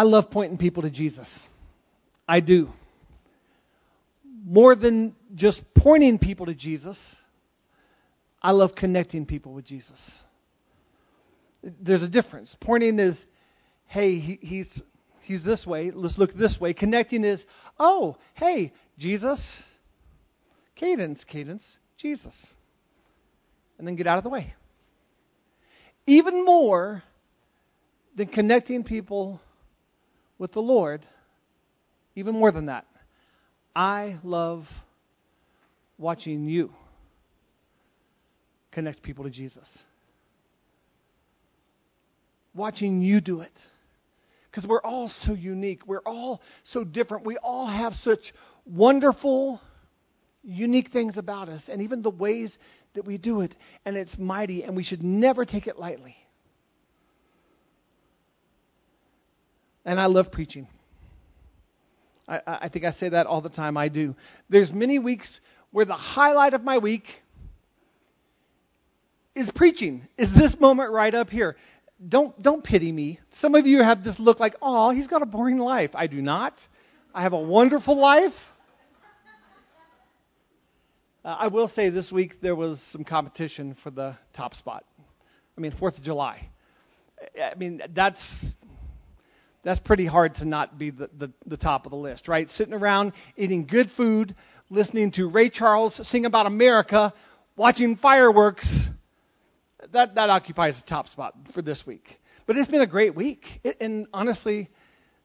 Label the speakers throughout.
Speaker 1: I love pointing people to Jesus. I do. More than just pointing people to Jesus, I love connecting people with Jesus. There's a difference. Pointing is, hey, he, he's he's this way. Let's look this way. Connecting is, oh, hey, Jesus. Cadence, cadence, Jesus. And then get out of the way. Even more than connecting people with the Lord, even more than that, I love watching you connect people to Jesus. Watching you do it. Because we're all so unique. We're all so different. We all have such wonderful, unique things about us, and even the ways that we do it. And it's mighty, and we should never take it lightly. And I love preaching. I, I think I say that all the time. I do. There's many weeks where the highlight of my week is preaching. Is this moment right up here? don't don't pity me. Some of you have this look like, "Oh, he's got a boring life." I do not. I have a wonderful life. Uh, I will say this week there was some competition for the top spot. I mean, Fourth of July. I mean, that's that's pretty hard to not be the, the, the top of the list, right? Sitting around eating good food, listening to Ray Charles sing about America, watching fireworks that, that occupies the top spot for this week. But it's been a great week. It, and honestly,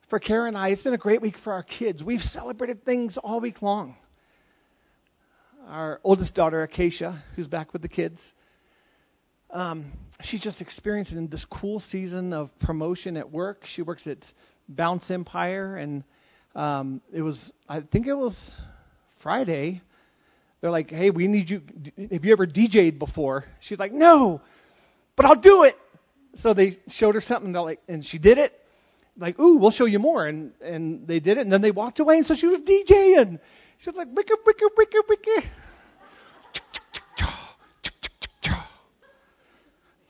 Speaker 1: for Kara and I, it's been a great week for our kids. We've celebrated things all week long. Our oldest daughter, Acacia, who's back with the kids, um, she's just experiencing this cool season of promotion at work. She works at Bounce Empire, and um, it was, I think it was Friday. They're like, hey, we need you. Have you ever DJ'd before? She's like, no, but I'll do it. So they showed her something, They're like, and she did it. Like, ooh, we'll show you more, and and they did it, and then they walked away, and so she was DJing. She was like, wicka, wicka, wicka, wicka.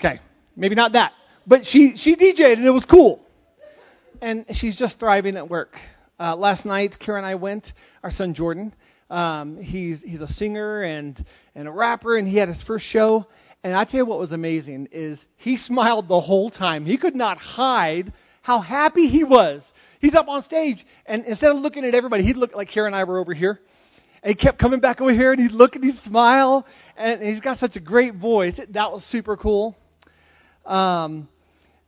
Speaker 1: Okay, maybe not that, but she she DJed, and it was cool. And she's just thriving at work. Uh, last night, Kara and I went. Our son Jordan, um, he's he's a singer and and a rapper, and he had his first show. And I tell you what was amazing is he smiled the whole time. He could not hide how happy he was. He's up on stage, and instead of looking at everybody, he'd look like Kara and I were over here. And he kept coming back over here, and he'd look and he'd smile, and he's got such a great voice. That was super cool. Um,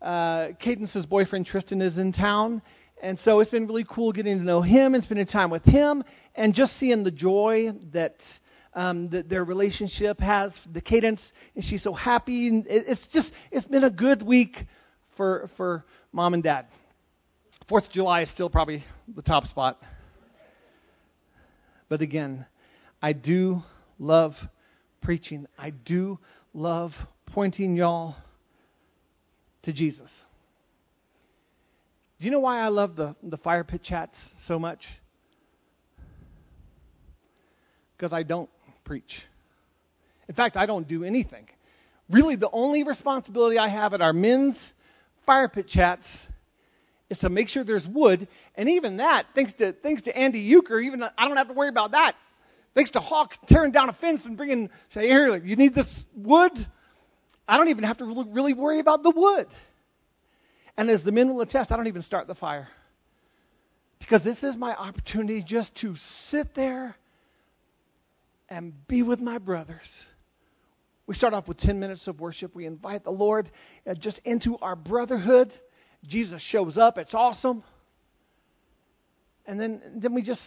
Speaker 1: uh, Cadence's boyfriend Tristan is in town, and so it's been really cool getting to know him and spending time with him, and just seeing the joy that um, that their relationship has, the cadence, and she's so happy. And it's just, it's been a good week for, for mom and dad. Fourth of July is still probably the top spot. But again, I do love preaching. I do love pointing y'all to Jesus. Do you know why I love the, the fire pit chats so much? Because I don't preach. In fact, I don't do anything. Really, the only responsibility I have at our men's fire pit chats is to make sure there's wood, and even that, thanks to thanks to Andy Euchre, even I don't have to worry about that. Thanks to Hawk tearing down a fence and bringing, say, here, you need this wood. I don't even have to really, worry about the wood. And as the men will attest, I don't even start the fire. Because this is my opportunity just to sit there and be with my brothers. We start off with 10 minutes of worship. We invite the Lord uh, just into our brotherhood. Jesus shows up. It's awesome. And then, then we just,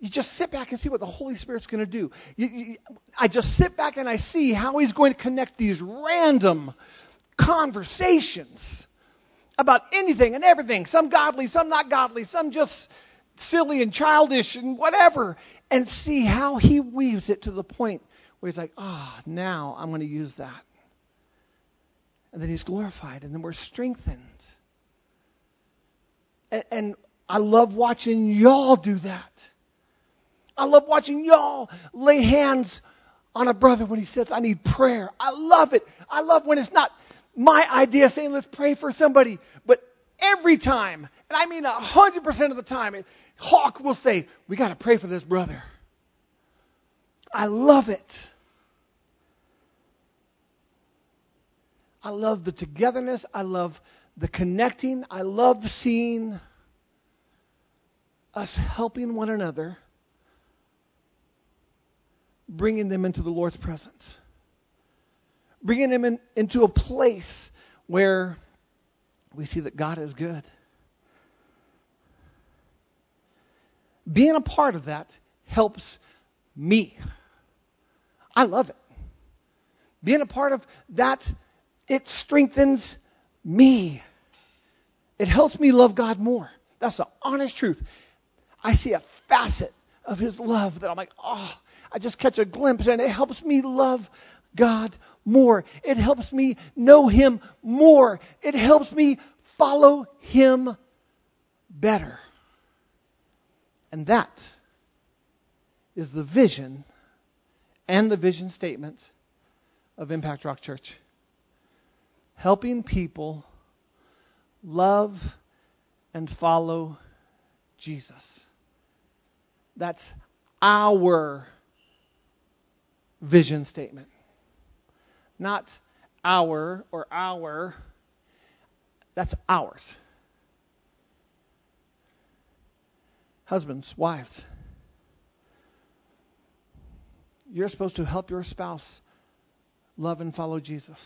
Speaker 1: you just sit back and see what the Holy Spirit's going to do. You, you, I just sit back and I see how He's going to connect these random conversations about anything and everything. Some godly, some not godly, some just silly and childish and whatever and see how he weaves it to the point where he's like, ah, oh, now I'm going to use that. And then he's glorified, and then we're strengthened. And, and I love watching y'all do that. I love watching y'all lay hands on a brother when he says, I need prayer. I love it. I love when it's not my idea saying, let's pray for somebody, but every time, and I mean 100% of the time, Hawk will say, We got to pray for this brother. I love it. I love the togetherness. I love the connecting. I love seeing us helping one another, bringing them into the Lord's presence, bringing them in, into a place where we see that God is good. Being a part of that helps me. I love it. Being a part of that, it strengthens me. It helps me love God more. That's the honest truth. I see a facet of His love that I'm like, oh, I just catch a glimpse, and it helps me love God more. It helps me know Him more. It helps me follow Him better. And that is the vision and the vision statement of Impact Rock Church. Helping people love and follow Jesus. That's our vision statement. Not our or our. That's ours. Husbands, wives, you're supposed to help your spouse love and follow Jesus.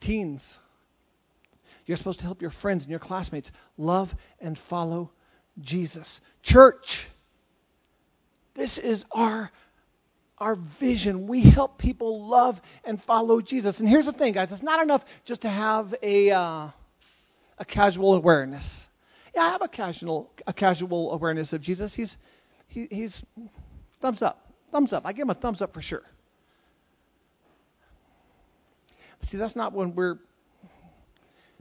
Speaker 1: Teens, you're supposed to help your friends and your classmates love and follow Jesus. Church, this is our our vision. We help people love and follow Jesus. And here's the thing, guys: it's not enough just to have a uh, a casual awareness. Yeah, I have a casual a casual awareness of Jesus. He's he, he's thumbs up, thumbs up. I give him a thumbs up for sure. See, that's not when we're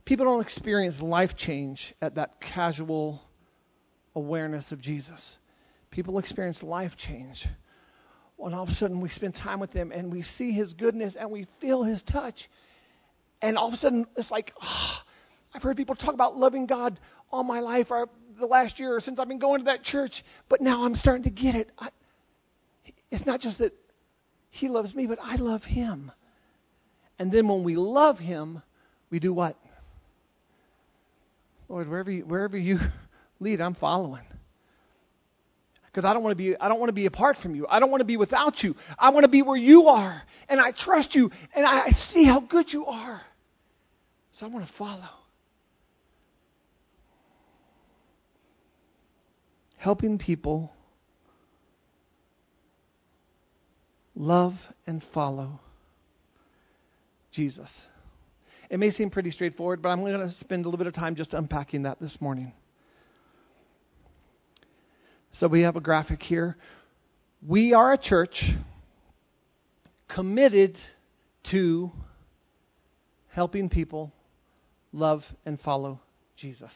Speaker 1: people don't experience life change at that casual awareness of Jesus. People experience life change when all of a sudden we spend time with him and we see his goodness and we feel his touch. And all of a sudden it's like, oh, I've heard people talk about loving God all my life or the last year or since I've been going to that church, but now I'm starting to get it. I, it's not just that he loves me, but I love him. And then when we love him, we do what? Lord, wherever you, wherever you lead, I'm following. Because I don't want to be I don't want to be apart from you. I don't want to be without you. I want to be where you are. And I trust you and I see how good you are. So I want to follow. Helping people love and follow Jesus. It may seem pretty straightforward, but I'm going to spend a little bit of time just unpacking that this morning. So we have a graphic here. We are a church committed to helping people love and follow Jesus.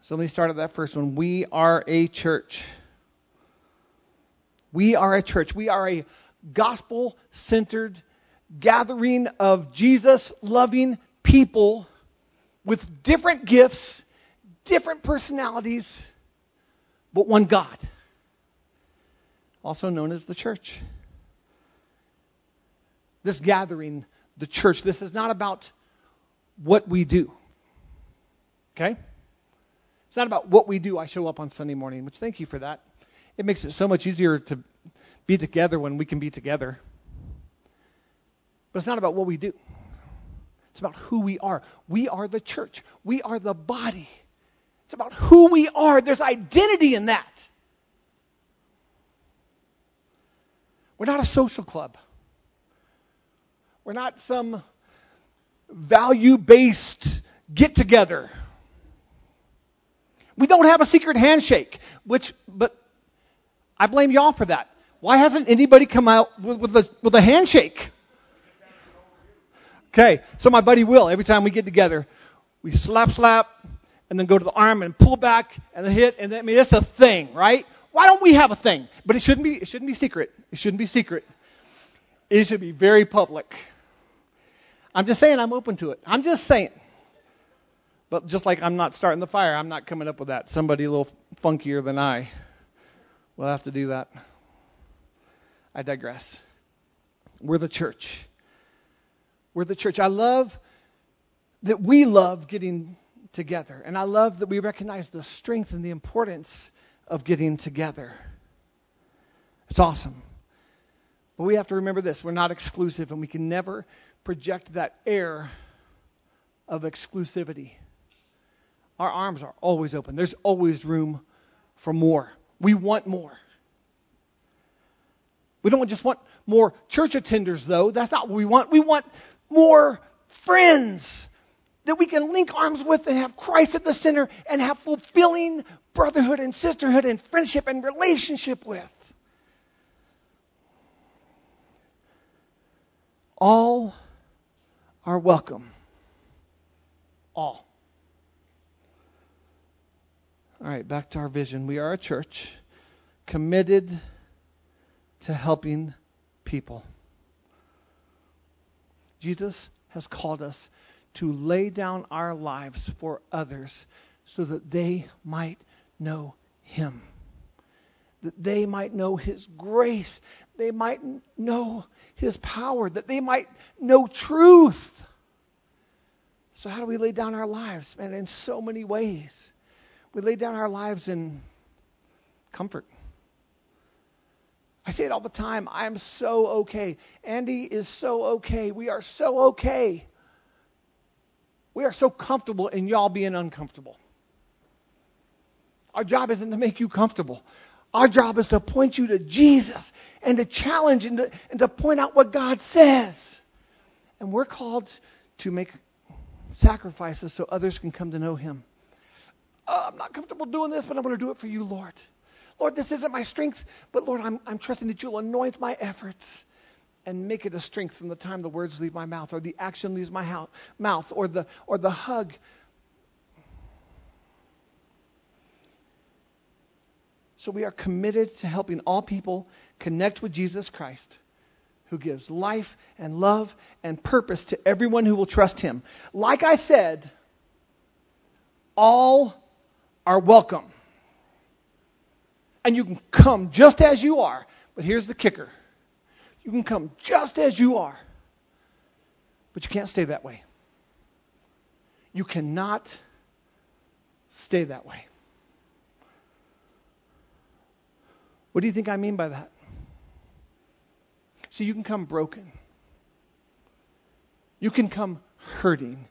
Speaker 1: So let me start at that first one. We are a church. We are a church. We are a gospel centered gathering of Jesus loving people with different gifts, different personalities, but one God, also known as the church. This gathering, the church, this is not about what we do. Okay? It's not about what we do. I show up on Sunday morning, which thank you for that. It makes it so much easier to be together when we can be together. But it's not about what we do. It's about who we are. We are the church. We are the body. It's about who we are. There's identity in that. We're not a social club. We're not some value based get together. We don't have a secret handshake, which, but I blame y'all for that. Why hasn't anybody come out with, with, a, with a handshake? Okay, so my buddy Will, every time we get together, we slap, slap, and then go to the arm and pull back and then hit, and then, I mean, it's a thing, right? Why don't we have a thing? But it shouldn't be, it shouldn't be secret. It shouldn't be secret. It should be very public. I'm just saying I'm open to it. I'm just saying. But just like I'm not starting the fire, I'm not coming up with that. Somebody a little funkier than I will have to do that. I digress. We're the church. We're the church. I love that we love getting together. And I love that we recognize the strength and the importance of getting together. It's awesome. But we have to remember this we're not exclusive, and we can never project that air of exclusivity. Our arms are always open, there's always room for more. We want more. We don't just want more church attenders, though. That's not what we want. We want more friends that we can link arms with and have Christ at the center and have fulfilling brotherhood and sisterhood and friendship and relationship with. All are welcome. All. All right, back to our vision. We are a church committed to helping people. Jesus has called us to lay down our lives for others so that they might know Him. That they might know His grace. They might know His power. That they might know truth. So, how do we lay down our lives? Man, in so many ways. We lay down our lives in comfort. I say it all the time. I am so okay. Andy is so okay. We are so okay. We are so comfortable in y'all being uncomfortable. Our job isn't to make you comfortable. Our job is to point you to Jesus and to challenge and to, and to point out what God says. And we're called to make sacrifices so others can come to know Him. Uh, I'm not comfortable doing this, but I'm going to do it for you, Lord. Lord, this isn't my strength, but Lord, I'm, I'm trusting that you'll anoint my efforts and make it a strength from the time the words leave my mouth or the action leaves my ho- mouth or the, or the hug. So we are committed to helping all people connect with Jesus Christ, who gives life and love and purpose to everyone who will trust him. Like I said, all are welcome. And you can come just as you are. But here's the kicker you can come just as you are, but you can't stay that way. You cannot stay that way. What do you think I mean by that? So you can come broken. You can come hurting.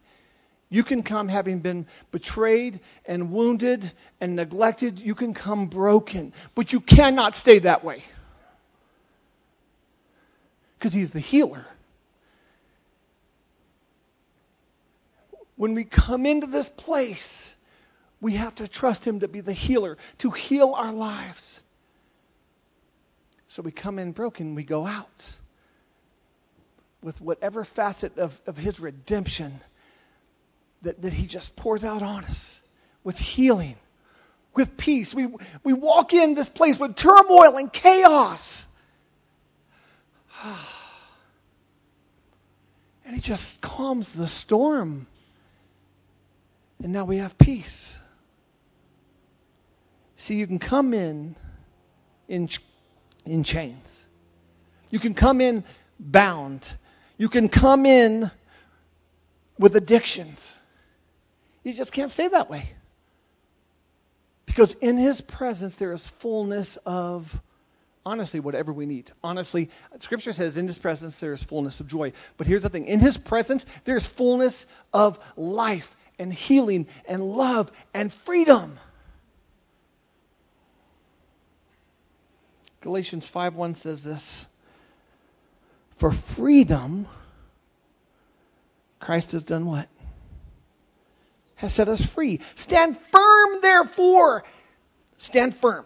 Speaker 1: You can come having been betrayed and wounded and neglected. You can come broken. But you cannot stay that way because He's the healer. When we come into this place, we have to trust Him to be the healer, to heal our lives. So we come in broken, we go out with whatever facet of, of His redemption that, that He just pours out on us with healing, with peace. We, we walk in this place with turmoil and chaos. Ah. And he just calms the storm. And now we have peace. See, you can come in in, in chains. You can come in bound. You can come in with addictions. You just can't stay that way. Because in his presence there is fullness of honestly whatever we need. Honestly, Scripture says in His presence there is fullness of joy. But here's the thing in His presence there is fullness of life and healing and love and freedom. Galatians 5:1 says this For freedom, Christ has done what? Has set us free. Stand firm, therefore. Stand firm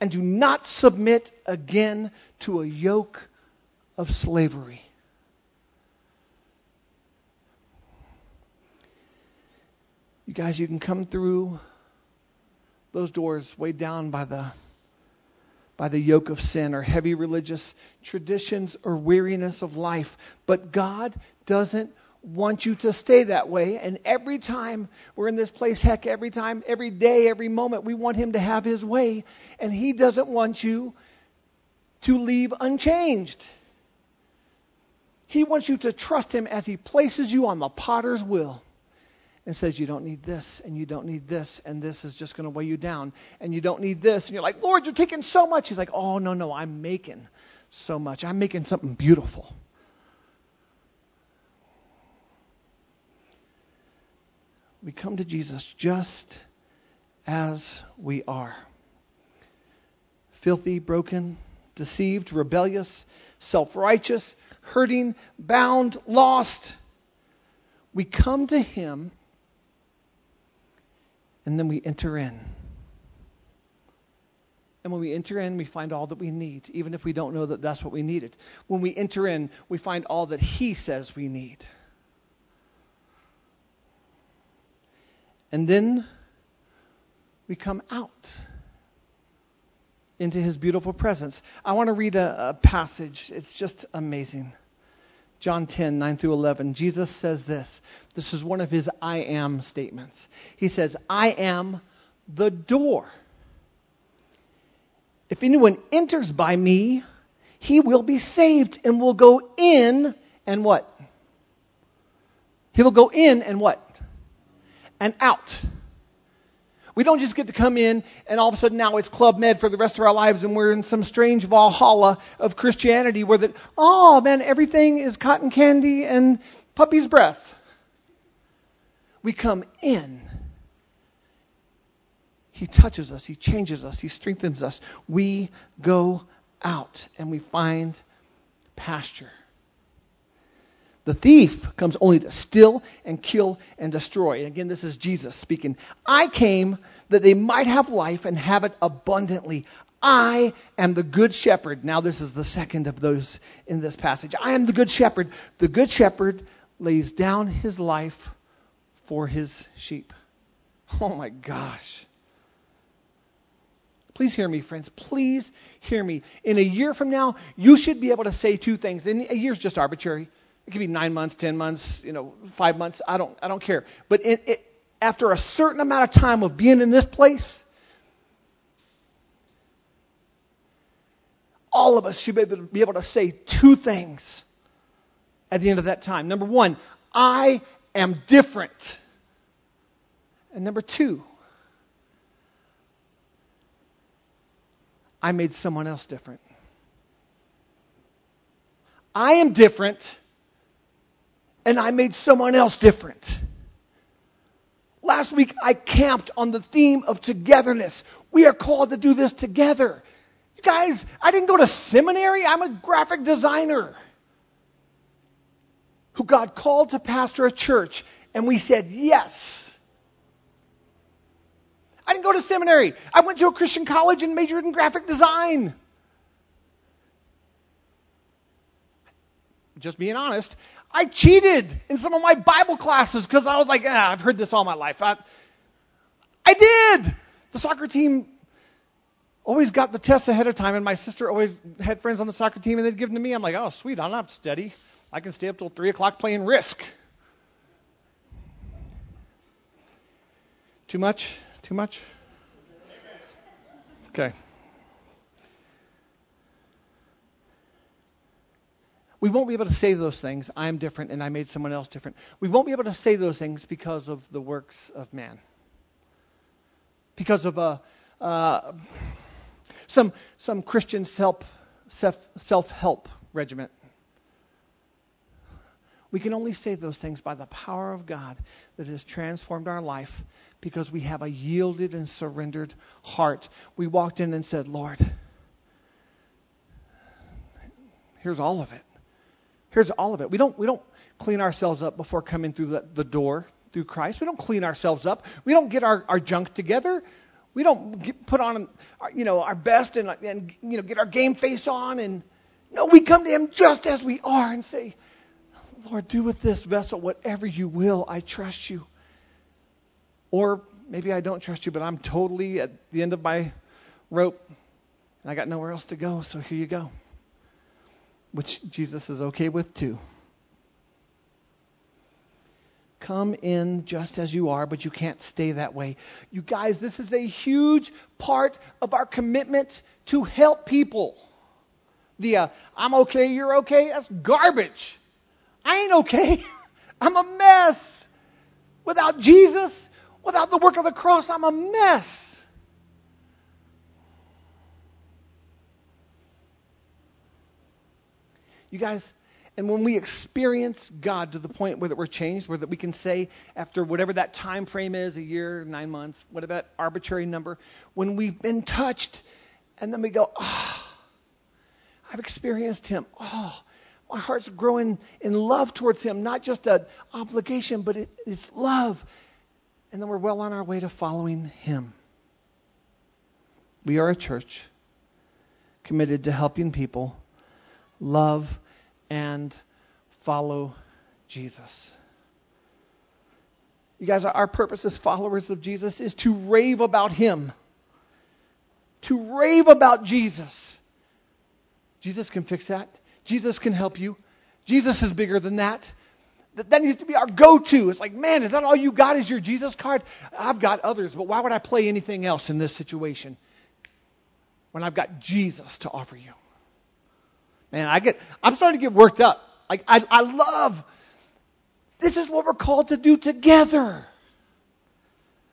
Speaker 1: and do not submit again to a yoke of slavery. You guys, you can come through those doors way down by the by the yoke of sin or heavy religious traditions or weariness of life. But God doesn't want you to stay that way. And every time we're in this place, heck, every time, every day, every moment, we want Him to have His way. And He doesn't want you to leave unchanged. He wants you to trust Him as He places you on the potter's wheel and says, You don't need this, and you don't need this, and this is just going to weigh you down, and you don't need this. And you're like, Lord, you're taking so much. He's like, Oh, no, no, I'm making so much. I'm making something beautiful. We come to Jesus just as we are filthy, broken, deceived, rebellious, self righteous, hurting, bound, lost. We come to Him and then we enter in. And when we enter in, we find all that we need, even if we don't know that that's what we needed. When we enter in, we find all that He says we need. And then we come out into His beautiful presence. I want to read a, a passage, it's just amazing. John 10, 9 through 11, Jesus says this. This is one of his I am statements. He says, I am the door. If anyone enters by me, he will be saved and will go in and what? He will go in and what? And out. We don't just get to come in and all of a sudden now it's Club Med for the rest of our lives and we're in some strange Valhalla of Christianity where that, oh man, everything is cotton candy and puppy's breath. We come in. He touches us, He changes us, He strengthens us. We go out and we find pasture. The thief comes only to steal and kill and destroy. And again, this is Jesus speaking. I came that they might have life and have it abundantly. I am the good shepherd. Now, this is the second of those in this passage. I am the good shepherd. The good shepherd lays down his life for his sheep. Oh my gosh. Please hear me, friends. Please hear me. In a year from now, you should be able to say two things. And a year's just arbitrary. It could be nine months, ten months, you know, five months. I don't, I don't care. But it, it, after a certain amount of time of being in this place, all of us should be able, to, be able to say two things at the end of that time. Number one, I am different. And number two, I made someone else different. I am different and I made someone else different. Last week I camped on the theme of togetherness. We are called to do this together. You guys, I didn't go to seminary. I'm a graphic designer who God called to pastor a church, and we said yes. I didn't go to seminary. I went to a Christian college and majored in graphic design. Just being honest, I cheated in some of my Bible classes because I was like, ah, I've heard this all my life. I, I did. The soccer team always got the tests ahead of time, and my sister always had friends on the soccer team, and they'd give them to me. I'm like, oh, sweet, I'm not steady. I can stay up till 3 o'clock playing Risk. Too much? Too much? Okay. We won't be able to say those things, I am different and I made someone else different. We won't be able to say those things because of the works of man. Because of a, uh, uh, some, some Christian self, self help regiment. We can only say those things by the power of God that has transformed our life because we have a yielded and surrendered heart. We walked in and said, Lord, here's all of it. Here's all of it. We don't, we don't clean ourselves up before coming through the, the door through Christ. We don't clean ourselves up. We don't get our, our junk together. We don't get, put on, our, you know, our best and, and, you know, get our game face on. And no, we come to Him just as we are and say, Lord, do with this vessel whatever you will. I trust you. Or maybe I don't trust you, but I'm totally at the end of my rope. And I got nowhere else to go, so here you go. Which Jesus is okay with too. Come in just as you are, but you can't stay that way. You guys, this is a huge part of our commitment to help people. The uh, I'm okay, you're okay, that's garbage. I ain't okay. I'm a mess. Without Jesus, without the work of the cross, I'm a mess. You guys, and when we experience God to the point where that we're changed, where that we can say after whatever that time frame is, a year, nine months, whatever that arbitrary number, when we've been touched, and then we go, ah, oh, I've experienced Him. Oh, my heart's growing in love towards Him, not just an obligation, but it, it's love. And then we're well on our way to following Him. We are a church committed to helping people love, and follow Jesus. You guys, our purpose as followers of Jesus is to rave about Him. To rave about Jesus. Jesus can fix that. Jesus can help you. Jesus is bigger than that. That needs to be our go to. It's like, man, is that all you got is your Jesus card? I've got others, but why would I play anything else in this situation when I've got Jesus to offer you? Man, I get, I'm starting to get worked up. I, I, I love, this is what we're called to do together.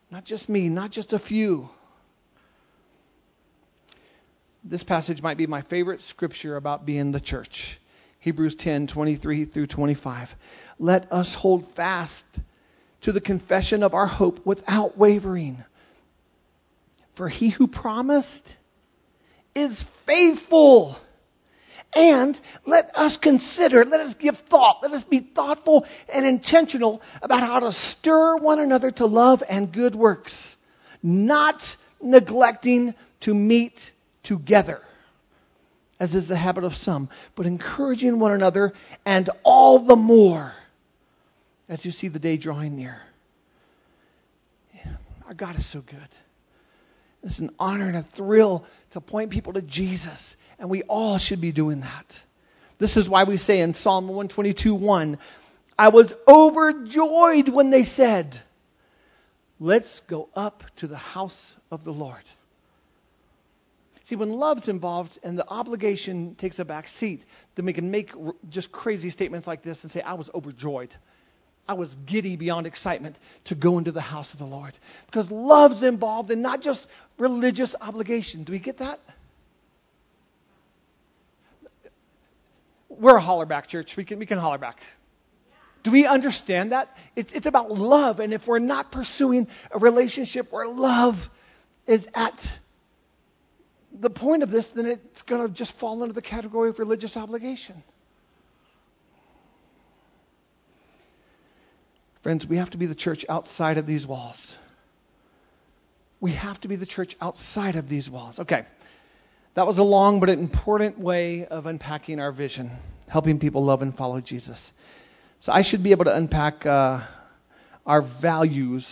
Speaker 1: Not just me, not just a few. This passage might be my favorite scripture about being the church. Hebrews 10 23 through 25. Let us hold fast to the confession of our hope without wavering. For he who promised is faithful. And let us consider, let us give thought, let us be thoughtful and intentional about how to stir one another to love and good works, not neglecting to meet together, as is the habit of some, but encouraging one another, and all the more as you see the day drawing near. Our God is so good. It's an honor and a thrill to point people to Jesus, and we all should be doing that. This is why we say in Psalm 122 1, I was overjoyed when they said, Let's go up to the house of the Lord. See, when love's involved and the obligation takes a back seat, then we can make just crazy statements like this and say, I was overjoyed. I was giddy beyond excitement to go into the house of the Lord. Because love's involved in not just religious obligation. Do we get that? We're a holler back church. We can, we can holler back. Do we understand that? It's, it's about love. And if we're not pursuing a relationship where love is at the point of this, then it's going to just fall under the category of religious obligation. Friends, we have to be the church outside of these walls. We have to be the church outside of these walls. Okay. That was a long but important way of unpacking our vision, helping people love and follow Jesus. So I should be able to unpack uh, our values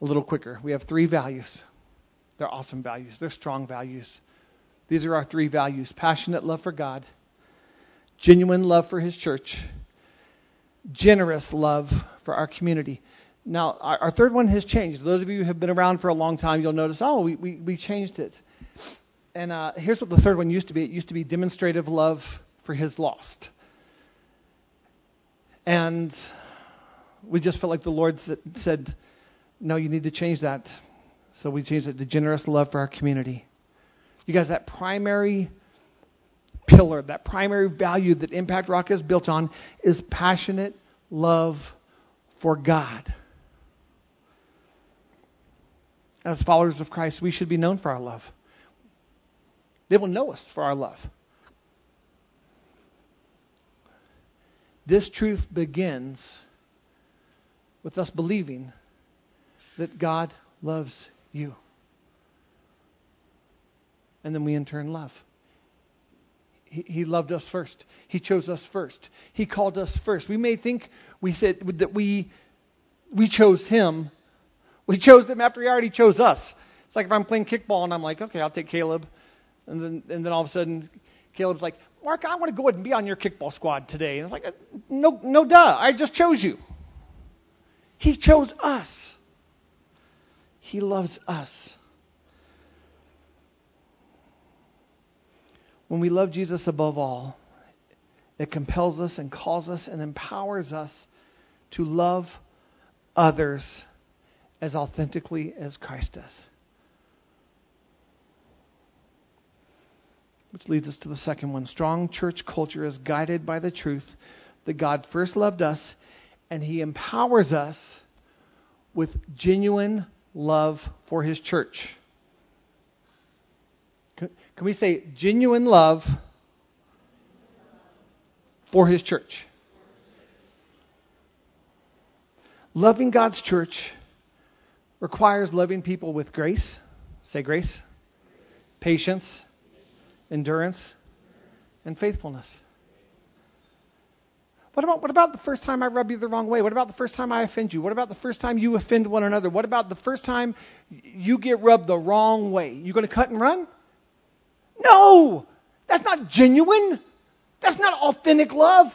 Speaker 1: a little quicker. We have three values. They're awesome values, they're strong values. These are our three values passionate love for God, genuine love for His church, generous love for our community. Now, our, our, third one has changed. Those of you who have been around for a long time, you'll notice, oh, we, we, we changed it. And uh, here's what the third one used to be it used to be demonstrative love for his lost. And we just felt like the Lord said, no, you need to change that. So we changed it to generous love for our community. You guys, that primary pillar, that primary value that Impact Rock is built on is passionate love for God. As followers of Christ, we should be known for our love. They will know us for our love. This truth begins with us believing that God loves you. And then we in turn love. He, loved us first. He chose us first. He called us first. We may think we said that we we chose him. We chose him after he already chose us. It's like if I'm playing kickball and I'm like, okay, I'll take Caleb. And then, and then all of a sudden, Caleb's like, Mark, I want to go ahead and be on your kickball squad today. And it's like, uh, no, no, duh. I just chose you. He chose us. He loves us. When we love Jesus above all, it compels us and calls us and empowers us to love others as authentically as Christ does. Which leads us to the second one. Strong church culture is guided by the truth that God first loved us and he empowers us with genuine love for his church. Can, we say genuine love for his church? Loving God's church requires loving people with grace. Say grace, patience, endurance, and faithfulness. What about, what about the first time I rub you the wrong way? What about the first time I offend you? What about the first time you offend one another? What about the first time you get rubbed the wrong way? You going to cut and run? No! That's not genuine. That's not authentic love.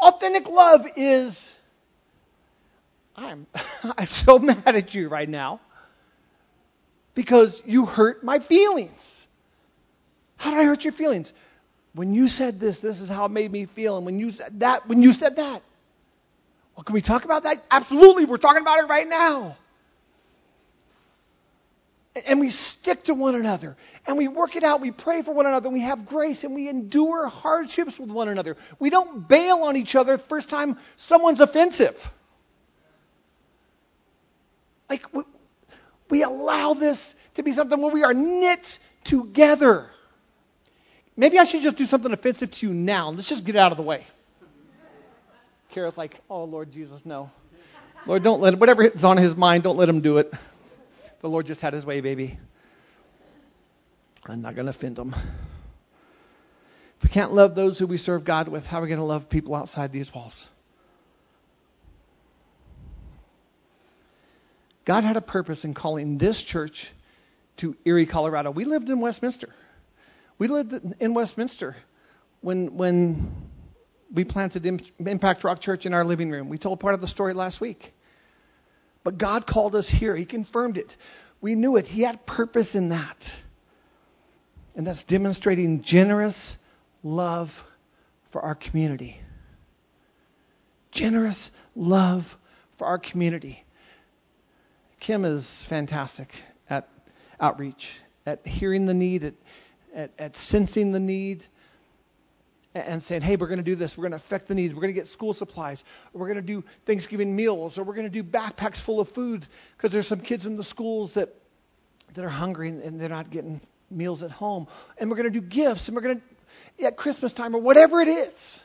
Speaker 1: Authentic love is I'm I'm so mad at you right now because you hurt my feelings. How did I hurt your feelings? When you said this, this is how it made me feel. And when you said that, when you said that, well, can we talk about that? Absolutely, we're talking about it right now. And we stick to one another. And we work it out. We pray for one another. We have grace. And we endure hardships with one another. We don't bail on each other the first time someone's offensive. Like, we, we allow this to be something where we are knit together. Maybe I should just do something offensive to you now. Let's just get out of the way. Carol's like, oh, Lord Jesus, no. Lord, don't let him, whatever is on his mind, don't let him do it. The Lord just had his way, baby. I'm not going to offend him. If we can't love those who we serve God with, how are we going to love people outside these walls? God had a purpose in calling this church to Erie, Colorado. We lived in Westminster. We lived in Westminster when, when we planted Impact Rock Church in our living room. We told part of the story last week. But God called us here. He confirmed it. We knew it. He had purpose in that. And that's demonstrating generous love for our community. Generous love for our community. Kim is fantastic at outreach, at hearing the need, at at, at sensing the need and saying, hey, we're going to do this. We're going to affect the needs. We're going to get school supplies. We're going to do Thanksgiving meals. Or we're going to do backpacks full of food because there's some kids in the schools that, that are hungry and they're not getting meals at home. And we're going to do gifts. And we're going to, at Christmas time or whatever it is.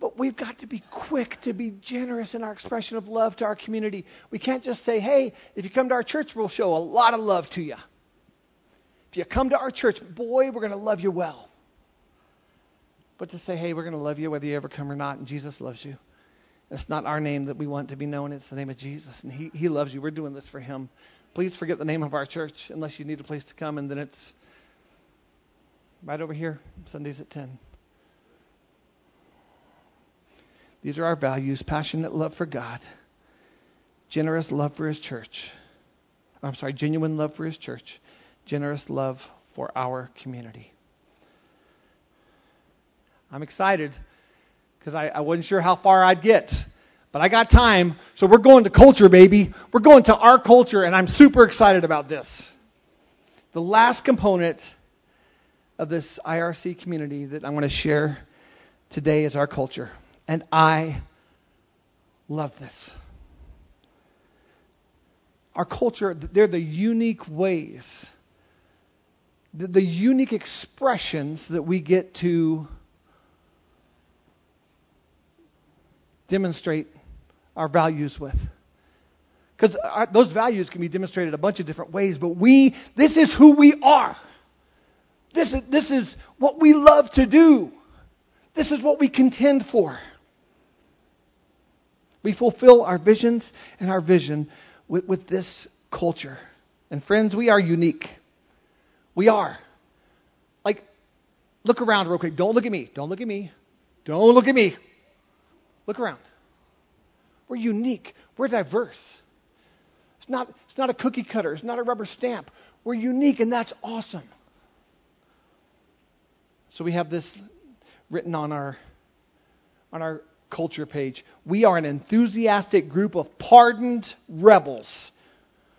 Speaker 1: But we've got to be quick to be generous in our expression of love to our community. We can't just say, hey, if you come to our church, we'll show a lot of love to you. If you come to our church, boy, we're going to love you well. But to say, hey, we're going to love you whether you ever come or not, and Jesus loves you. It's not our name that we want to be known, it's the name of Jesus. And He, he loves you. We're doing this for Him. Please forget the name of our church unless you need a place to come, and then it's right over here, Sundays at 10. These are our values passionate love for God, generous love for His church. I'm sorry, genuine love for His church, generous love for our community. I'm excited because I, I wasn't sure how far I'd get. But I got time, so we're going to culture, baby. We're going to our culture, and I'm super excited about this. The last component of this IRC community that I want to share today is our culture. And I love this. Our culture, they're the unique ways the, the unique expressions that we get to demonstrate our values with. Because those values can be demonstrated a bunch of different ways, but we, this is who we are. This is, this is what we love to do. This is what we contend for. We fulfill our visions and our vision with, with this culture. And friends, we are unique. We are. Like, look around real quick. Don't look at me. Don't look at me. Don't look at me. Look around. We're unique. We're diverse. It's not, it's not a cookie cutter. It's not a rubber stamp. We're unique, and that's awesome. So we have this written on our on our culture page. We are an enthusiastic group of pardoned rebels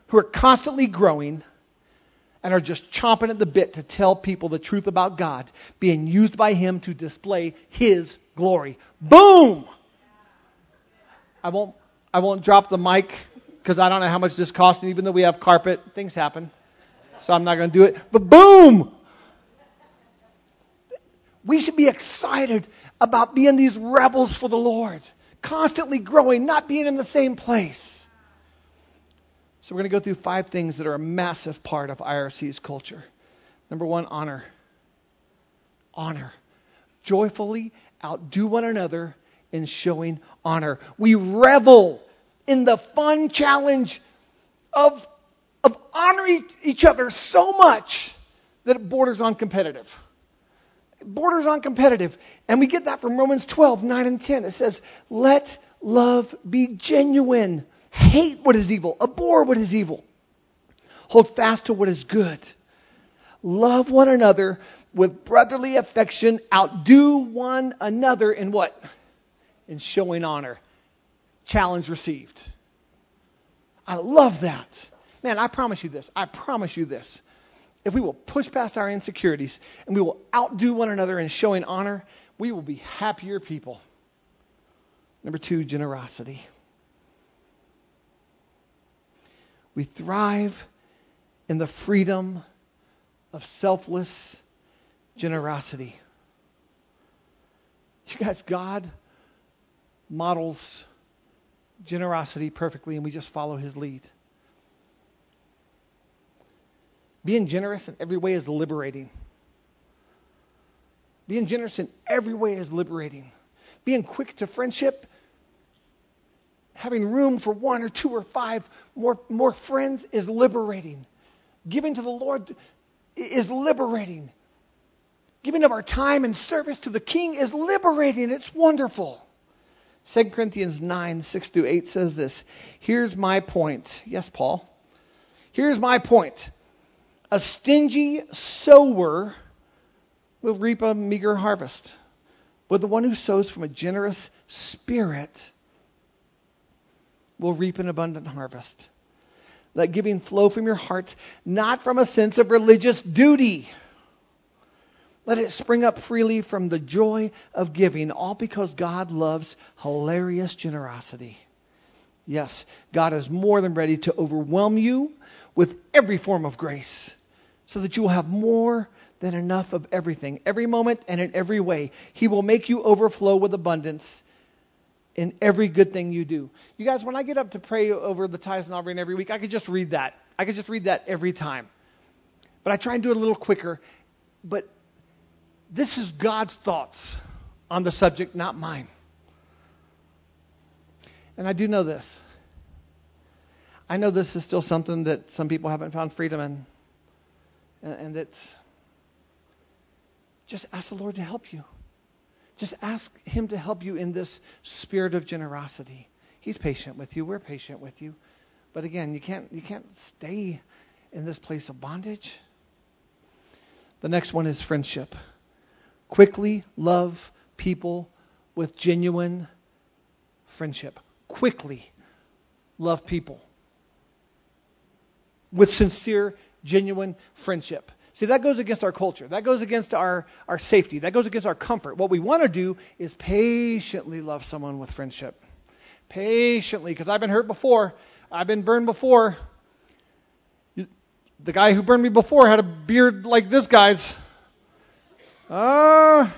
Speaker 1: who are constantly growing and are just chomping at the bit to tell people the truth about God, being used by Him to display His glory. Boom! I won't, I won't drop the mic because I don't know how much this costs, and even though we have carpet, things happen. So I'm not going to do it. But boom! We should be excited about being these rebels for the Lord, constantly growing, not being in the same place. So we're going to go through five things that are a massive part of IRC's culture. Number one, honor. Honor. Joyfully outdo one another in showing honor. We revel in the fun challenge of, of honoring each other so much that it borders on competitive borders on competitive. And we get that from Romans 12, 9 and 10. It says, Let love be genuine. Hate what is evil. Abhor what is evil. Hold fast to what is good. Love one another with brotherly affection. Outdo one another in what? In showing honor. Challenge received. I love that. Man, I promise you this. I promise you this if we will push past our insecurities and we will outdo one another in showing honor, we will be happier people. Number two, generosity. We thrive in the freedom of selfless generosity. You guys, God models generosity perfectly, and we just follow his lead. Being generous in every way is liberating. Being generous in every way is liberating. Being quick to friendship, having room for one or two or five more, more friends is liberating. Giving to the Lord is liberating. Giving of our time and service to the King is liberating. It's wonderful. 2 Corinthians 9, 6 through 8 says this. Here's my point. Yes, Paul. Here's my point. A stingy sower will reap a meager harvest, but the one who sows from a generous spirit will reap an abundant harvest. Let giving flow from your hearts, not from a sense of religious duty. Let it spring up freely from the joy of giving, all because God loves hilarious generosity. Yes, God is more than ready to overwhelm you with every form of grace so that you will have more than enough of everything, every moment and in every way. He will make you overflow with abundance in every good thing you do. You guys, when I get up to pray over the tithes and offering every week, I could just read that. I could just read that every time. But I try and do it a little quicker. But this is God's thoughts on the subject, not mine. And I do know this. I know this is still something that some people haven't found freedom in and, and it's just ask the Lord to help you. Just ask Him to help you in this spirit of generosity. He's patient with you. We're patient with you. But again, you can't, you can't stay in this place of bondage. The next one is friendship. Quickly love people with genuine friendship. Quickly love people with sincere genuine friendship. See, that goes against our culture. That goes against our, our safety. That goes against our comfort. What we want to do is patiently love someone with friendship. Patiently, because I've been hurt before. I've been burned before. The guy who burned me before had a beard like this guy's. Uh,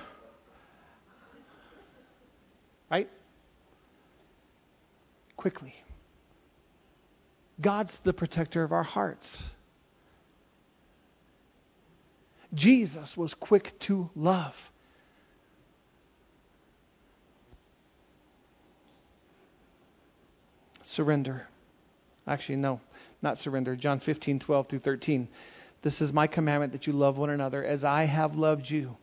Speaker 1: right? Quickly. God's the protector of our hearts. Jesus was quick to love. Surrender. Actually, no, not surrender. John 15, 12 through 13. This is my commandment that you love one another as I have loved you.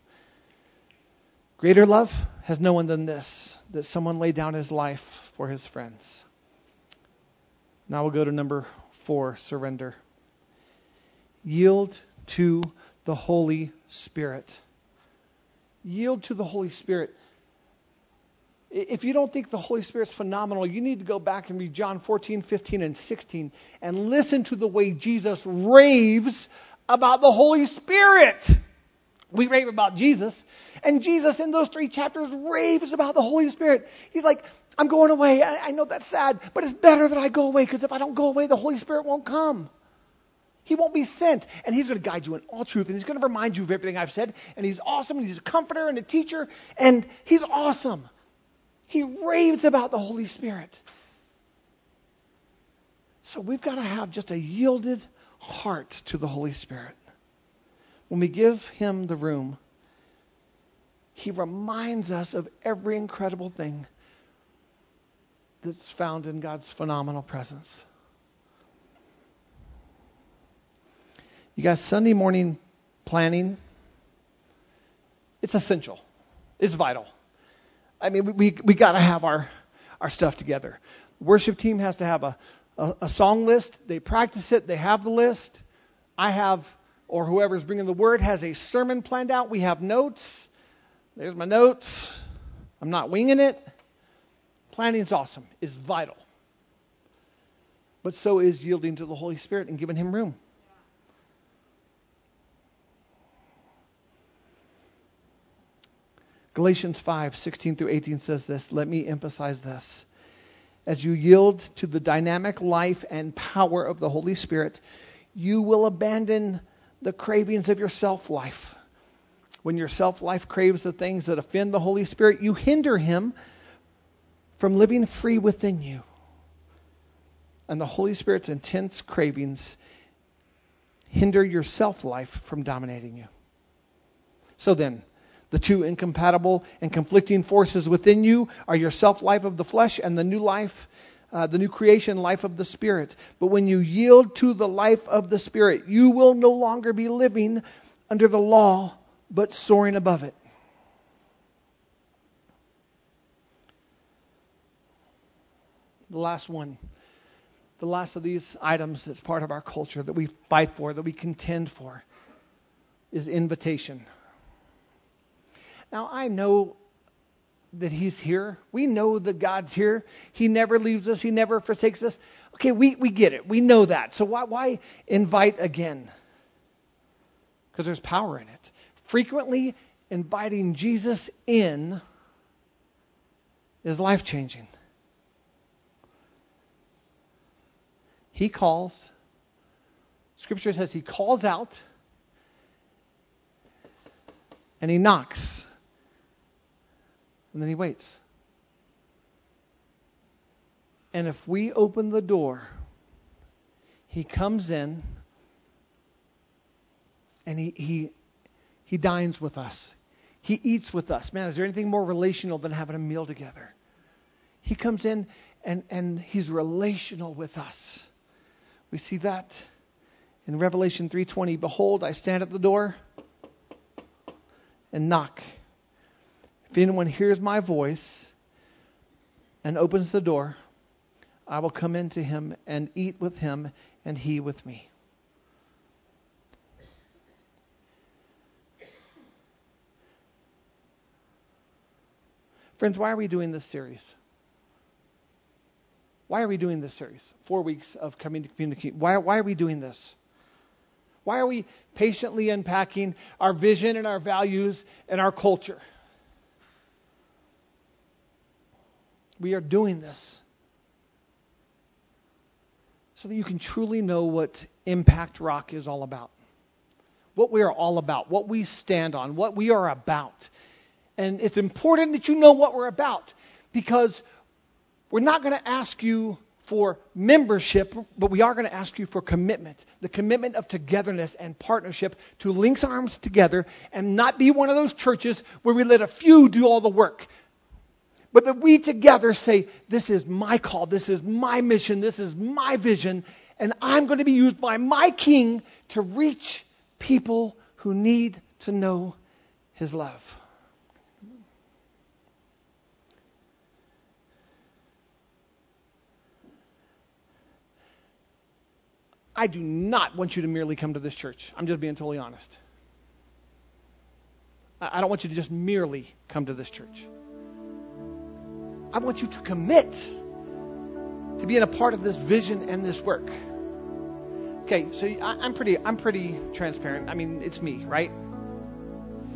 Speaker 1: Greater love has no one than this that someone lay down his life for his friends. Now we'll go to number four surrender. Yield to the Holy Spirit. Yield to the Holy Spirit. If you don't think the Holy Spirit's phenomenal, you need to go back and read John 14, 15, and 16 and listen to the way Jesus raves about the Holy Spirit. We rave about Jesus, and Jesus in those three chapters raves about the Holy Spirit. He's like, I'm going away. I, I know that's sad, but it's better that I go away because if I don't go away, the Holy Spirit won't come. He won't be sent. And He's going to guide you in all truth. And He's going to remind you of everything I've said. And He's awesome. And He's a comforter and a teacher. And He's awesome. He raves about the Holy Spirit. So we've got to have just a yielded heart to the Holy Spirit. When we give Him the room, He reminds us of every incredible thing that's found in God's phenomenal presence. You guys, Sunday morning planning, it's essential. It's vital. I mean, we, we got to have our, our stuff together. Worship team has to have a, a, a song list. They practice it. They have the list. I have, or whoever's bringing the word has a sermon planned out. We have notes. There's my notes. I'm not winging it. Planning is awesome. It's vital. But so is yielding to the Holy Spirit and giving Him room. Galatians 5 16 through 18 says this. Let me emphasize this. As you yield to the dynamic life and power of the Holy Spirit, you will abandon the cravings of your self life. When your self life craves the things that offend the Holy Spirit, you hinder Him from living free within you. And the Holy Spirit's intense cravings hinder your self life from dominating you. So then, the two incompatible and conflicting forces within you are your self life of the flesh and the new life, uh, the new creation life of the Spirit. But when you yield to the life of the Spirit, you will no longer be living under the law, but soaring above it. The last one. The last of these items that's part of our culture that we fight for, that we contend for, is invitation. Now, I know that He's here. We know that God's here. He never leaves us, He never forsakes us. Okay, we, we get it. We know that. So why, why invite again? Because there's power in it. Frequently inviting Jesus in is life changing. He calls. Scripture says he calls out and he knocks. And then he waits. And if we open the door, he comes in and he, he, he dines with us. He eats with us. Man, is there anything more relational than having a meal together? He comes in and, and he's relational with us. We see that in Revelation 3:20, behold, I stand at the door and knock. If anyone hears my voice and opens the door, I will come into him and eat with him, and he with me. Friends, why are we doing this series? Why are we doing this series? Four weeks of coming to community. Why, why are we doing this? Why are we patiently unpacking our vision and our values and our culture? We are doing this so that you can truly know what Impact Rock is all about. What we are all about, what we stand on, what we are about. And it's important that you know what we're about because we're not going to ask you for membership, but we are going to ask you for commitment. The commitment of togetherness and partnership to link arms together and not be one of those churches where we let a few do all the work. But that we together say, This is my call, this is my mission, this is my vision, and I'm going to be used by my King to reach people who need to know His love. I do not want you to merely come to this church. I'm just being totally honest. I don't want you to just merely come to this church. I want you to commit to being a part of this vision and this work. Okay, so I'm pretty, I'm pretty transparent. I mean, it's me, right?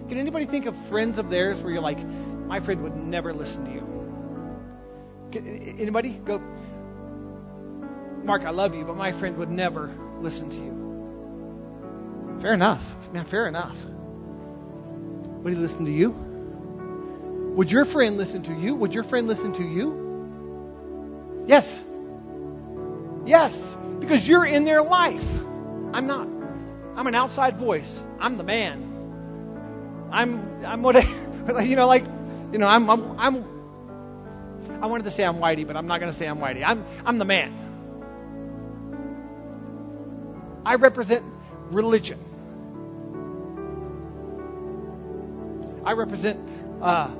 Speaker 1: Can anybody think of friends of theirs where you're like, my friend would never listen to you? Anybody go? Mark, I love you, but my friend would never listen to you. Fair enough. Man, fair enough. Would he listen to you? Would your friend listen to you? Would your friend listen to you? Yes. Yes, because you're in their life. I'm not. I'm an outside voice. I'm the man. I'm I'm what you know like you know I'm I'm, I'm I wanted to say I'm Whitey, but I'm not going to say I'm Whitey. I'm I'm the man. I represent religion. I represent uh,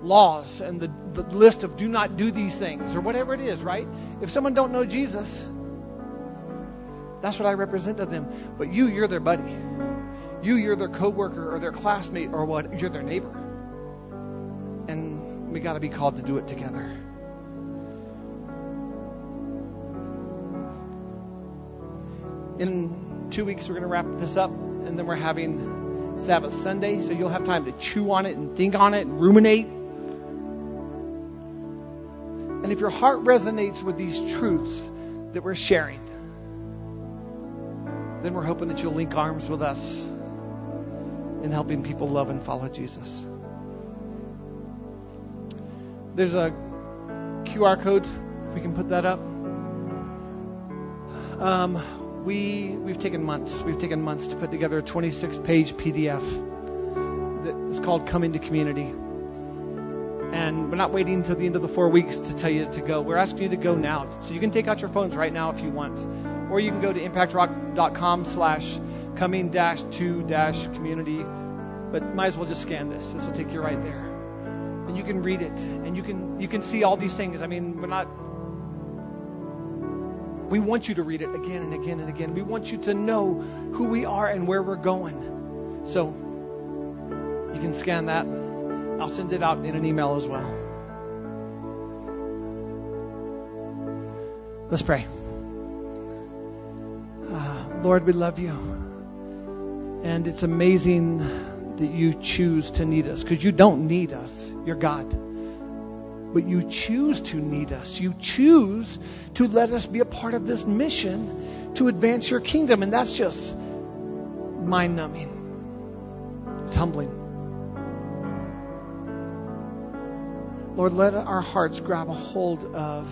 Speaker 1: laws and the, the list of do not do these things or whatever it is, right? If someone don't know Jesus, that's what I represent to them. But you, you're their buddy. You, you're their coworker or their classmate or what? You're their neighbor. And we got to be called to do it together. In two weeks, we're going to wrap this up, and then we're having Sabbath Sunday, so you'll have time to chew on it and think on it and ruminate. And if your heart resonates with these truths that we're sharing, then we're hoping that you'll link arms with us in helping people love and follow Jesus. There's a QR code, if we can put that up. Um, we we've taken months. We've taken months to put together a 26-page PDF that is called "Coming to Community." And we're not waiting until the end of the four weeks to tell you to go. We're asking you to go now. So you can take out your phones right now if you want. Or you can go to impactrock.com slash coming dash to dash community. But might as well just scan this. This will take you right there. And you can read it. And you can you can see all these things. I mean, we're not we want you to read it again and again and again. We want you to know who we are and where we're going. So you can scan that. I'll send it out in an email as well. Let's pray. Uh, Lord, we love you. And it's amazing that you choose to need us because you don't need us. You're God but you choose to need us. You choose to let us be a part of this mission to advance your kingdom. And that's just mind numbing. It's humbling. Lord, let our hearts grab a hold of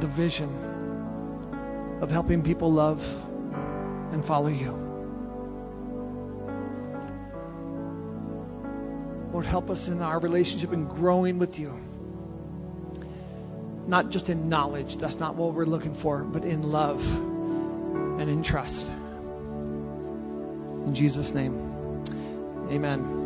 Speaker 1: the vision of helping people love and follow you. Lord, help us in our relationship and growing with you. Not just in knowledge, that's not what we're looking for, but in love and in trust. In Jesus' name, amen.